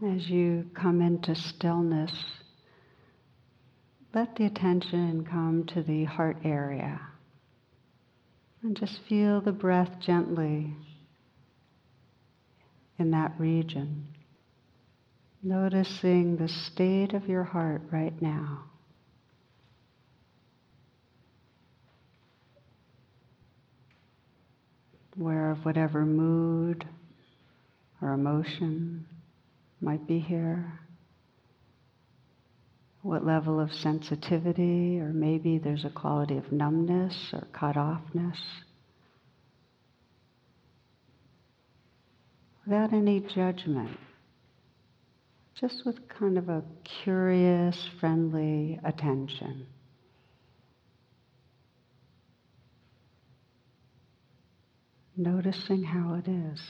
As you come into stillness, let the attention come to the heart area. And just feel the breath gently in that region. Noticing the state of your heart right now. Aware of whatever mood or emotion might be here, what level of sensitivity, or maybe there's a quality of numbness or cut offness. Without any judgment, just with kind of a curious, friendly attention. Noticing how it is.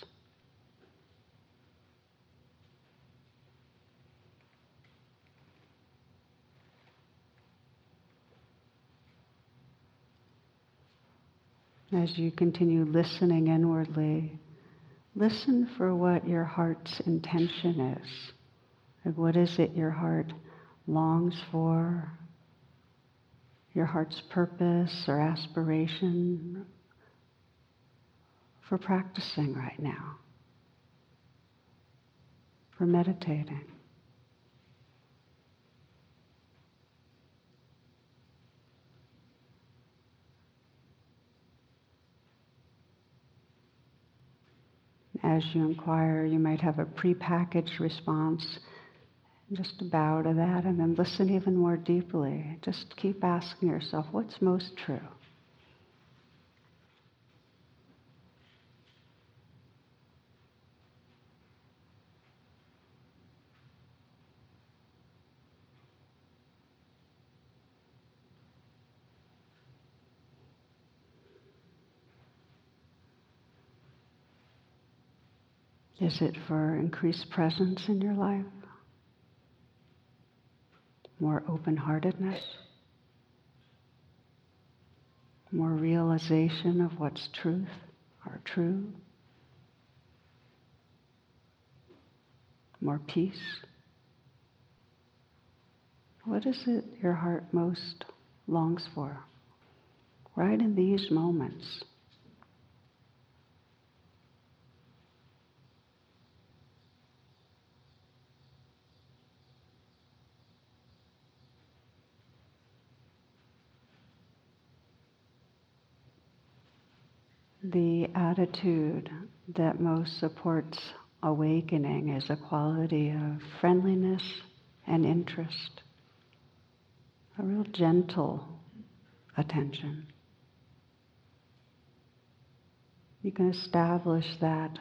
As you continue listening inwardly, listen for what your heart's intention is. Like what is it your heart longs for? Your heart's purpose or aspiration for practicing right now, for meditating. As you inquire, you might have a prepackaged response. Just bow to that and then listen even more deeply. Just keep asking yourself, what's most true? Is it for increased presence in your life? More open heartedness? More realization of what's truth or true? More peace? What is it your heart most longs for? Right in these moments. The attitude that most supports awakening is a quality of friendliness and interest, a real gentle attention. You can establish that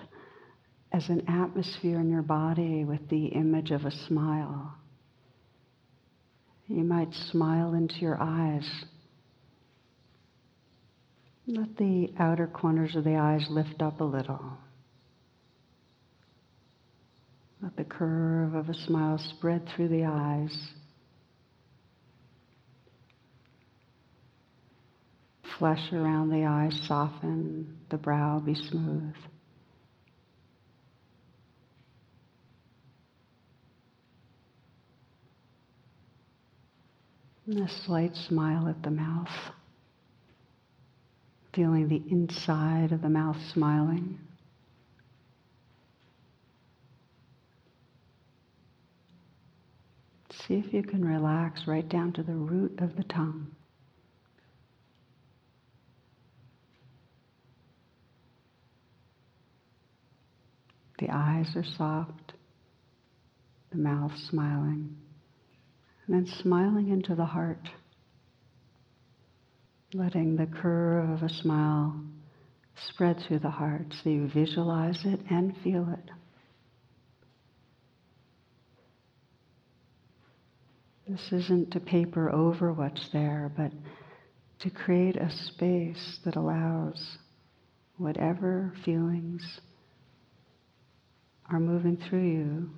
as an atmosphere in your body with the image of a smile. You might smile into your eyes let the outer corners of the eyes lift up a little. Let the curve of a smile spread through the eyes. Flesh around the eyes soften, the brow be smooth. And a slight smile at the mouth feeling the inside of the mouth smiling. See if you can relax right down to the root of the tongue. The eyes are soft, the mouth smiling. And then smiling into the heart, letting the curve of a smile spread through the heart so you visualize it and feel it. This isn't to paper over what's there, but to create a space that allows whatever feelings are moving through you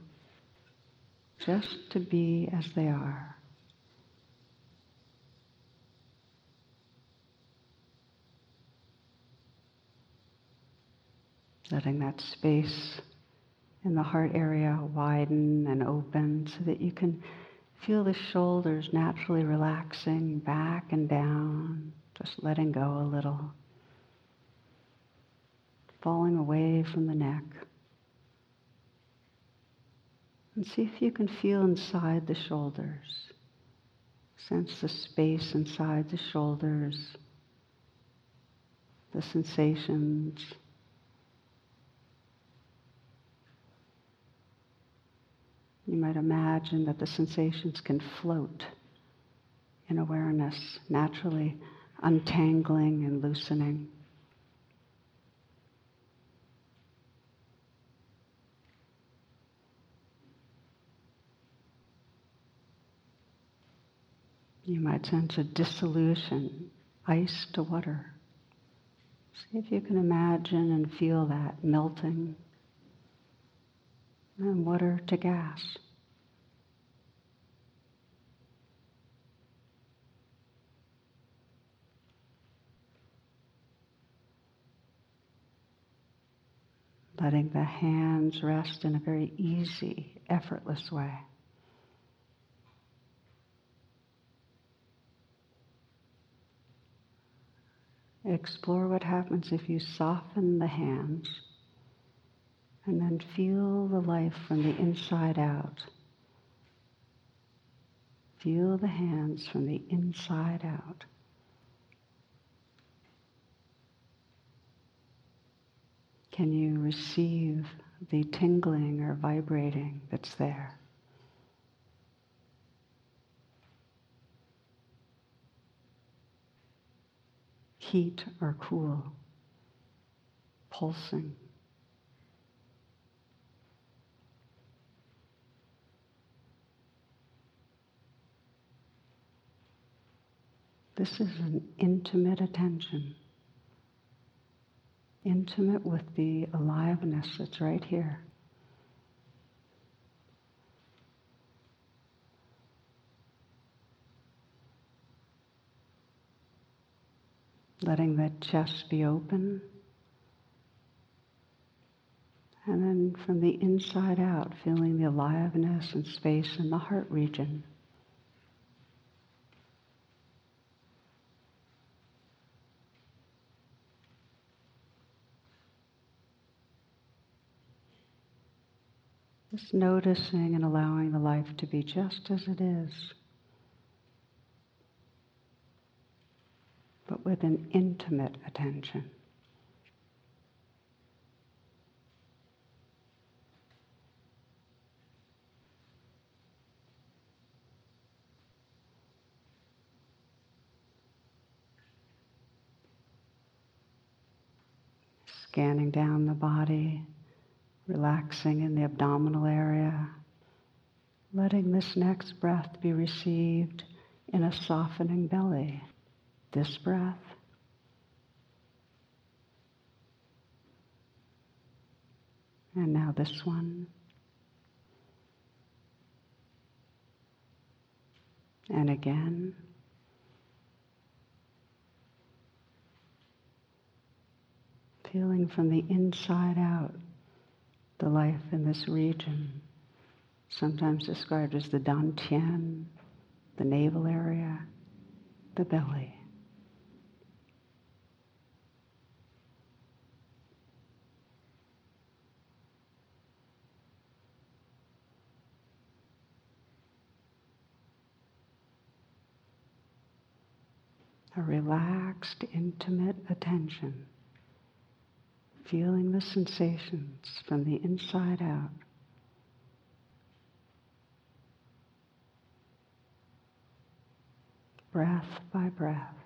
just to be as they are. Letting that space in the heart area widen and open so that you can feel the shoulders naturally relaxing back and down, just letting go a little, falling away from the neck. And see if you can feel inside the shoulders. Sense the space inside the shoulders, the sensations. You might imagine that the sensations can float in awareness, naturally untangling and loosening. You might sense a dissolution, ice to water. See if you can imagine and feel that melting and water to gas. Letting the hands rest in a very easy, effortless way. Explore what happens if you soften the hands and then feel the life from the inside out. Feel the hands from the inside out. Can you receive the tingling or vibrating that's there? Heat or cool, pulsing. This is an intimate attention. Intimate with the aliveness that's right here. Letting the chest be open. And then from the inside out, feeling the aliveness and space in the heart region. Just noticing and allowing the life to be just as it is, but with an intimate attention. Scanning down the body relaxing in the abdominal area, letting this next breath be received in a softening belly. This breath. And now this one. And again. Feeling from the inside out the life in this region, sometimes described as the dantian, the navel area, the belly. A relaxed, intimate attention feeling the sensations from the inside out. Breath by breath.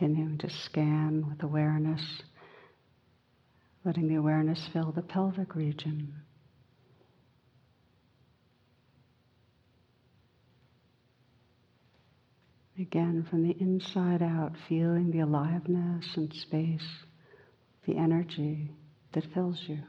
Continuing to scan with awareness, letting the awareness fill the pelvic region. Again, from the inside out, feeling the aliveness and space, the energy that fills you.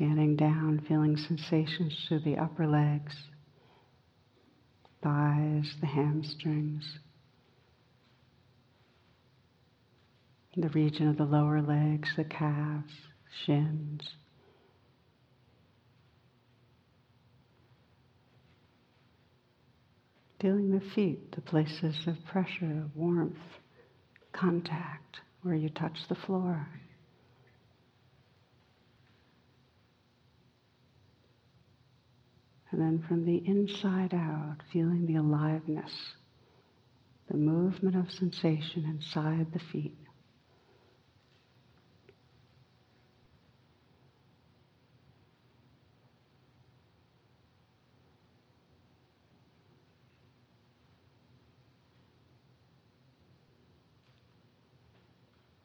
Scanning down, feeling sensations through the upper legs, thighs, the hamstrings, the region of the lower legs, the calves, shins. Feeling the feet, the places of pressure, warmth, contact, where you touch the floor. And then from the inside out, feeling the aliveness, the movement of sensation inside the feet.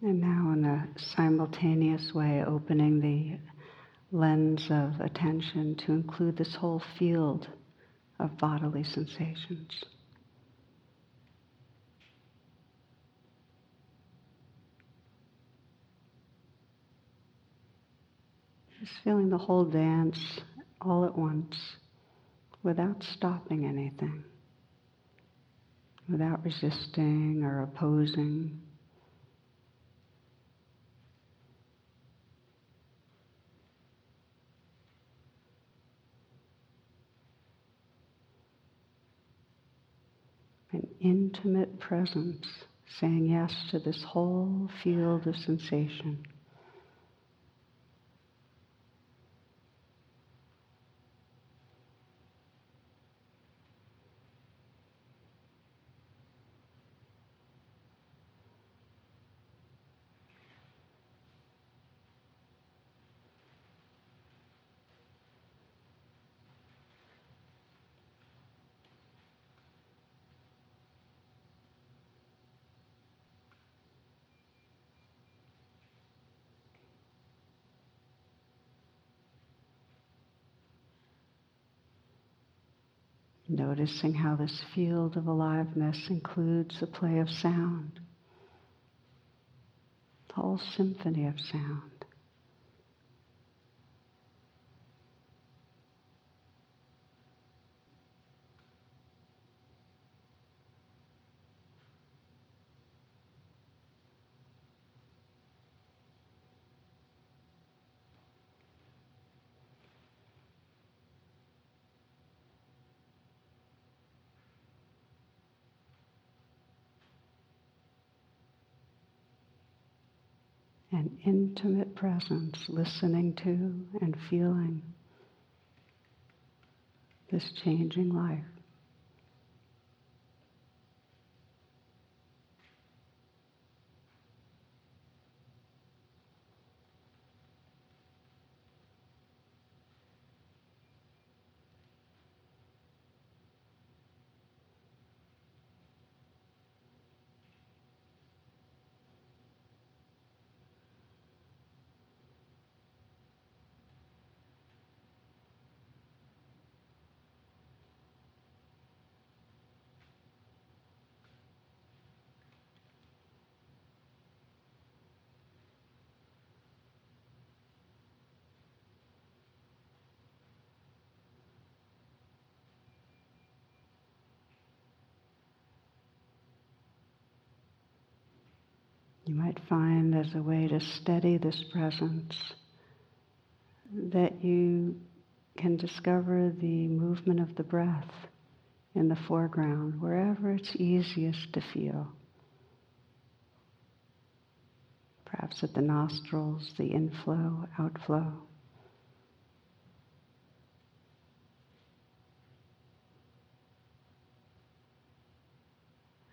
And now, in a simultaneous way, opening the lens of attention to include this whole field of bodily sensations. Just feeling the whole dance all at once without stopping anything, without resisting or opposing. An intimate presence, saying yes to this whole field of sensation. Noticing how this field of aliveness includes the play of sound, the whole symphony of sound. An intimate presence, listening to and feeling this changing life. You might find as a way to steady this presence that you can discover the movement of the breath in the foreground, wherever it's easiest to feel. Perhaps at the nostrils, the inflow, outflow.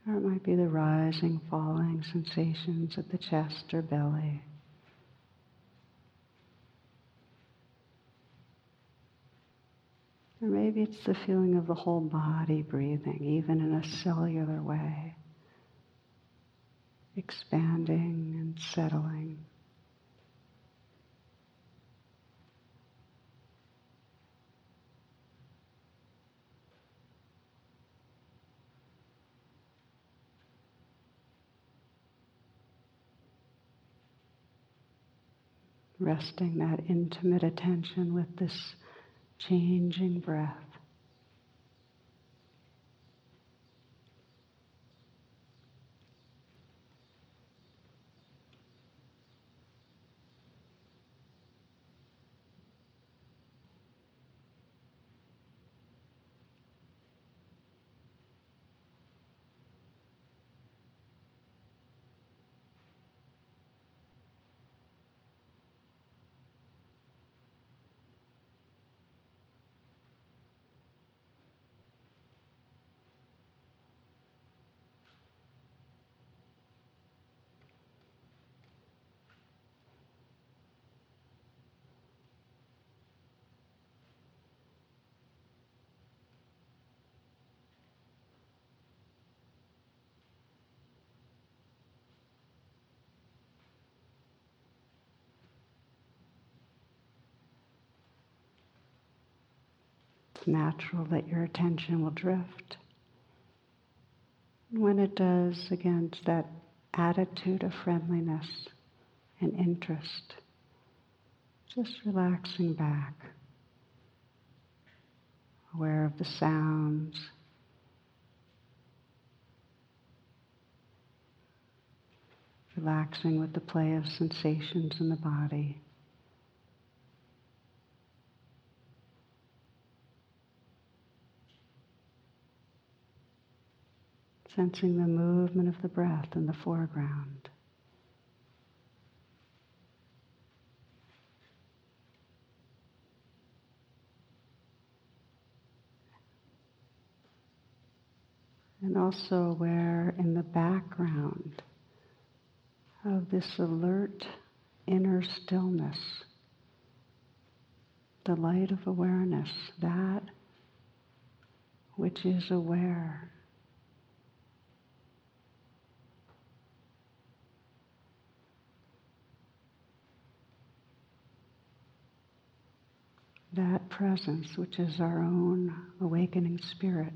Or it might be the rising, falling sensations at the chest or belly. Or maybe it's the feeling of the whole body breathing, even in a cellular way, expanding and settling. Resting that intimate attention with this changing breath. Natural that your attention will drift. When it does, again, it's that attitude of friendliness and interest. Just relaxing back, aware of the sounds. Relaxing with the play of sensations in the body. Sensing the movement of the breath in the foreground. And also aware in the background of this alert inner stillness, the light of awareness, that which is aware. That presence, which is our own awakening spirit.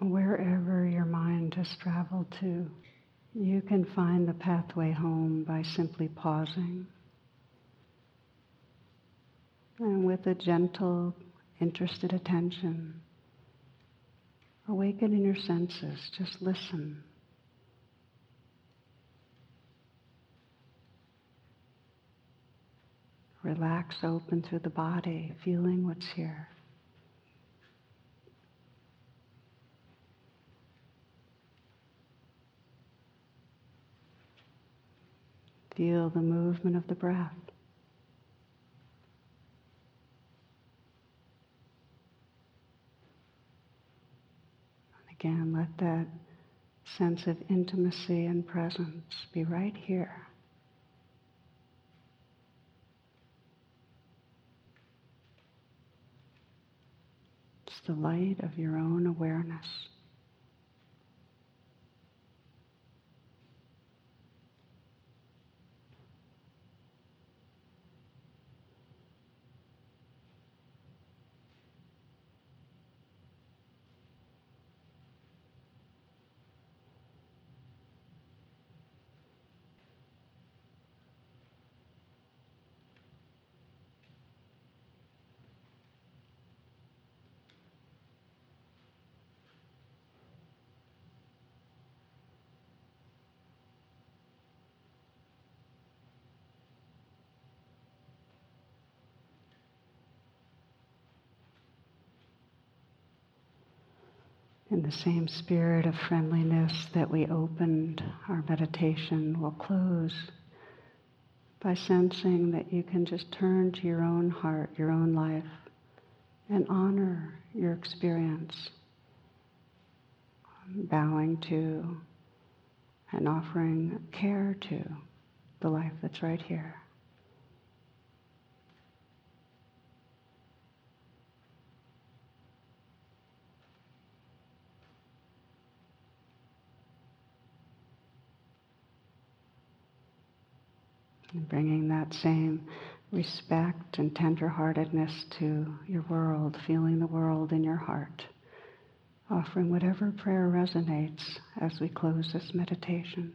Wherever your mind has traveled to, you can find the pathway home by simply pausing. And with a gentle, interested attention, awaken in your senses, just listen. Relax open through the body, feeling what's here. Feel the movement of the breath. And again, let that sense of intimacy and presence be right here. It's the light of your own awareness. In the same spirit of friendliness that we opened our meditation, we'll close by sensing that you can just turn to your own heart, your own life, and honor your experience, bowing to and offering care to the life that's right here. And bringing that same respect and tenderheartedness to your world, feeling the world in your heart, offering whatever prayer resonates as we close this meditation.